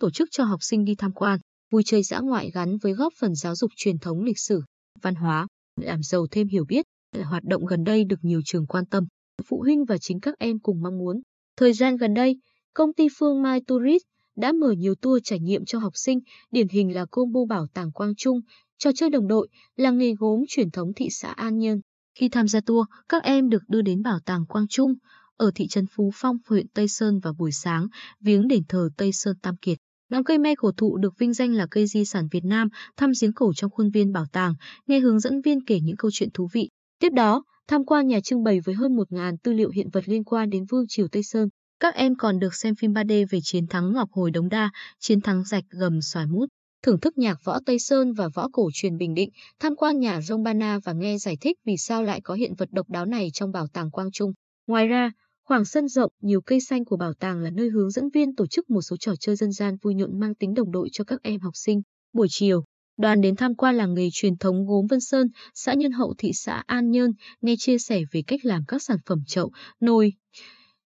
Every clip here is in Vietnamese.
tổ chức cho học sinh đi tham quan, vui chơi dã ngoại gắn với góp phần giáo dục truyền thống lịch sử, văn hóa, làm giàu thêm hiểu biết. Hoạt động gần đây được nhiều trường quan tâm, phụ huynh và chính các em cùng mong muốn. Thời gian gần đây, công ty Phương Mai Tourist đã mở nhiều tour trải nghiệm cho học sinh, điển hình là combo bảo tàng Quang Trung, trò chơi đồng đội, làng nghề gốm truyền thống thị xã An Nhơn. Khi tham gia tour, các em được đưa đến bảo tàng Quang Trung ở thị trấn Phú Phong, huyện Tây Sơn vào buổi sáng, viếng đền thờ Tây Sơn Tam Kiệt. Ngắm cây me cổ thụ được vinh danh là cây di sản Việt Nam, thăm giếng cổ trong khuôn viên bảo tàng, nghe hướng dẫn viên kể những câu chuyện thú vị. Tiếp đó, tham quan nhà trưng bày với hơn 1.000 tư liệu hiện vật liên quan đến Vương triều Tây Sơn. Các em còn được xem phim 3D về chiến thắng Ngọc Hồi Đống Đa, chiến thắng rạch gầm xoài mút, thưởng thức nhạc võ Tây Sơn và võ cổ truyền Bình Định, tham quan nhà Rông Bana và nghe giải thích vì sao lại có hiện vật độc đáo này trong bảo tàng Quang Trung. Ngoài ra, khoảng sân rộng, nhiều cây xanh của bảo tàng là nơi hướng dẫn viên tổ chức một số trò chơi dân gian vui nhộn mang tính đồng đội cho các em học sinh. Buổi chiều, đoàn đến tham quan làng nghề truyền thống gốm Vân Sơn, xã Nhân Hậu thị xã An Nhơn, nghe chia sẻ về cách làm các sản phẩm chậu, nồi,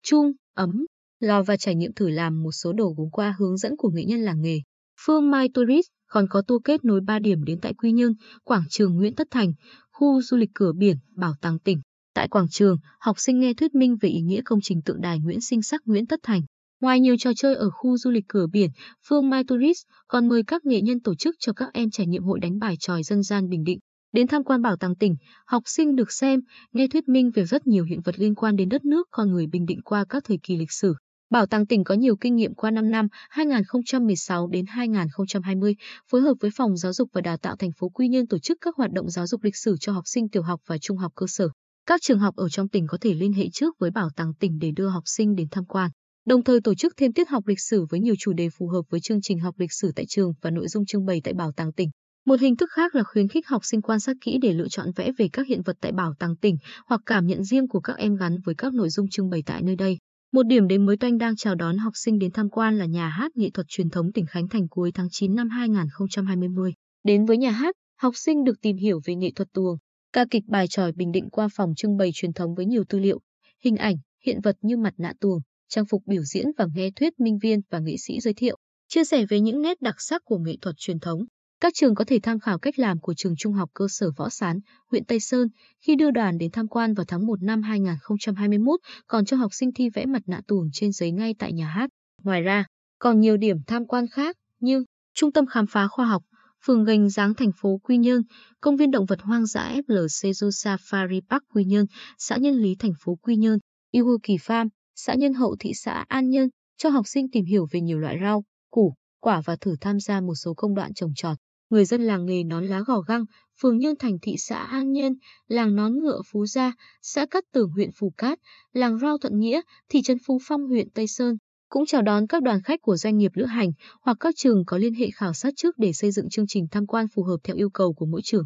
chung, ấm, lò và trải nghiệm thử làm một số đồ gốm qua hướng dẫn của nghệ nhân làng nghề. Phương Mai Tourist còn có tour kết nối 3 điểm đến tại Quy Nhơn, quảng trường Nguyễn Tất Thành, khu du lịch cửa biển, bảo tàng tỉnh. Tại quảng trường, học sinh nghe thuyết minh về ý nghĩa công trình tượng đài Nguyễn Sinh Sắc Nguyễn Tất Thành. Ngoài nhiều trò chơi ở khu du lịch cửa biển, Phương Mai Tourist còn mời các nghệ nhân tổ chức cho các em trải nghiệm hội đánh bài tròi dân gian Bình Định. Đến tham quan bảo tàng tỉnh, học sinh được xem, nghe thuyết minh về rất nhiều hiện vật liên quan đến đất nước con người Bình Định qua các thời kỳ lịch sử. Bảo tàng tỉnh có nhiều kinh nghiệm qua 5 năm 2016 đến 2020, phối hợp với Phòng Giáo dục và Đào tạo thành phố Quy Nhơn tổ chức các hoạt động giáo dục lịch sử cho học sinh tiểu học và trung học cơ sở. Các trường học ở trong tỉnh có thể liên hệ trước với Bảo tàng tỉnh để đưa học sinh đến tham quan. Đồng thời tổ chức thêm tiết học lịch sử với nhiều chủ đề phù hợp với chương trình học lịch sử tại trường và nội dung trưng bày tại Bảo tàng tỉnh. Một hình thức khác là khuyến khích học sinh quan sát kỹ để lựa chọn vẽ về các hiện vật tại bảo tàng tỉnh hoặc cảm nhận riêng của các em gắn với các nội dung trưng bày tại nơi đây. Một điểm đến mới toanh đang chào đón học sinh đến tham quan là nhà hát nghệ thuật truyền thống tỉnh Khánh Thành cuối tháng 9 năm 2020. Đến với nhà hát, học sinh được tìm hiểu về nghệ thuật tuồng, ca kịch bài tròi Bình Định qua phòng trưng bày truyền thống với nhiều tư liệu, hình ảnh, hiện vật như mặt nạ tuồng, trang phục biểu diễn và nghe thuyết minh viên và nghệ sĩ giới thiệu, chia sẻ về những nét đặc sắc của nghệ thuật truyền thống. Các trường có thể tham khảo cách làm của trường Trung học cơ sở Võ Sán, huyện Tây Sơn khi đưa đoàn đến tham quan vào tháng 1 năm 2021, còn cho học sinh thi vẽ mặt nạ tuồng trên giấy ngay tại nhà hát. Ngoài ra, còn nhiều điểm tham quan khác như Trung tâm khám phá khoa học, phường Gành Giáng thành phố Quy Nhơn, công viên động vật hoang dã FLC Zoo Safari Park Quy Nhơn, xã Nhân Lý thành phố Quy Nhơn, Yêu Kỳ Farm, xã Nhân Hậu thị xã An Nhơn, cho học sinh tìm hiểu về nhiều loại rau, củ, quả và thử tham gia một số công đoạn trồng trọt người dân làng nghề nón lá gò găng, phường Nhơn Thành thị xã An Nhơn, làng nón ngựa Phú Gia, xã Cát Tường huyện Phù Cát, làng rau Thuận Nghĩa, thị trấn Phú Phong huyện Tây Sơn. Cũng chào đón các đoàn khách của doanh nghiệp lữ hành hoặc các trường có liên hệ khảo sát trước để xây dựng chương trình tham quan phù hợp theo yêu cầu của mỗi trường.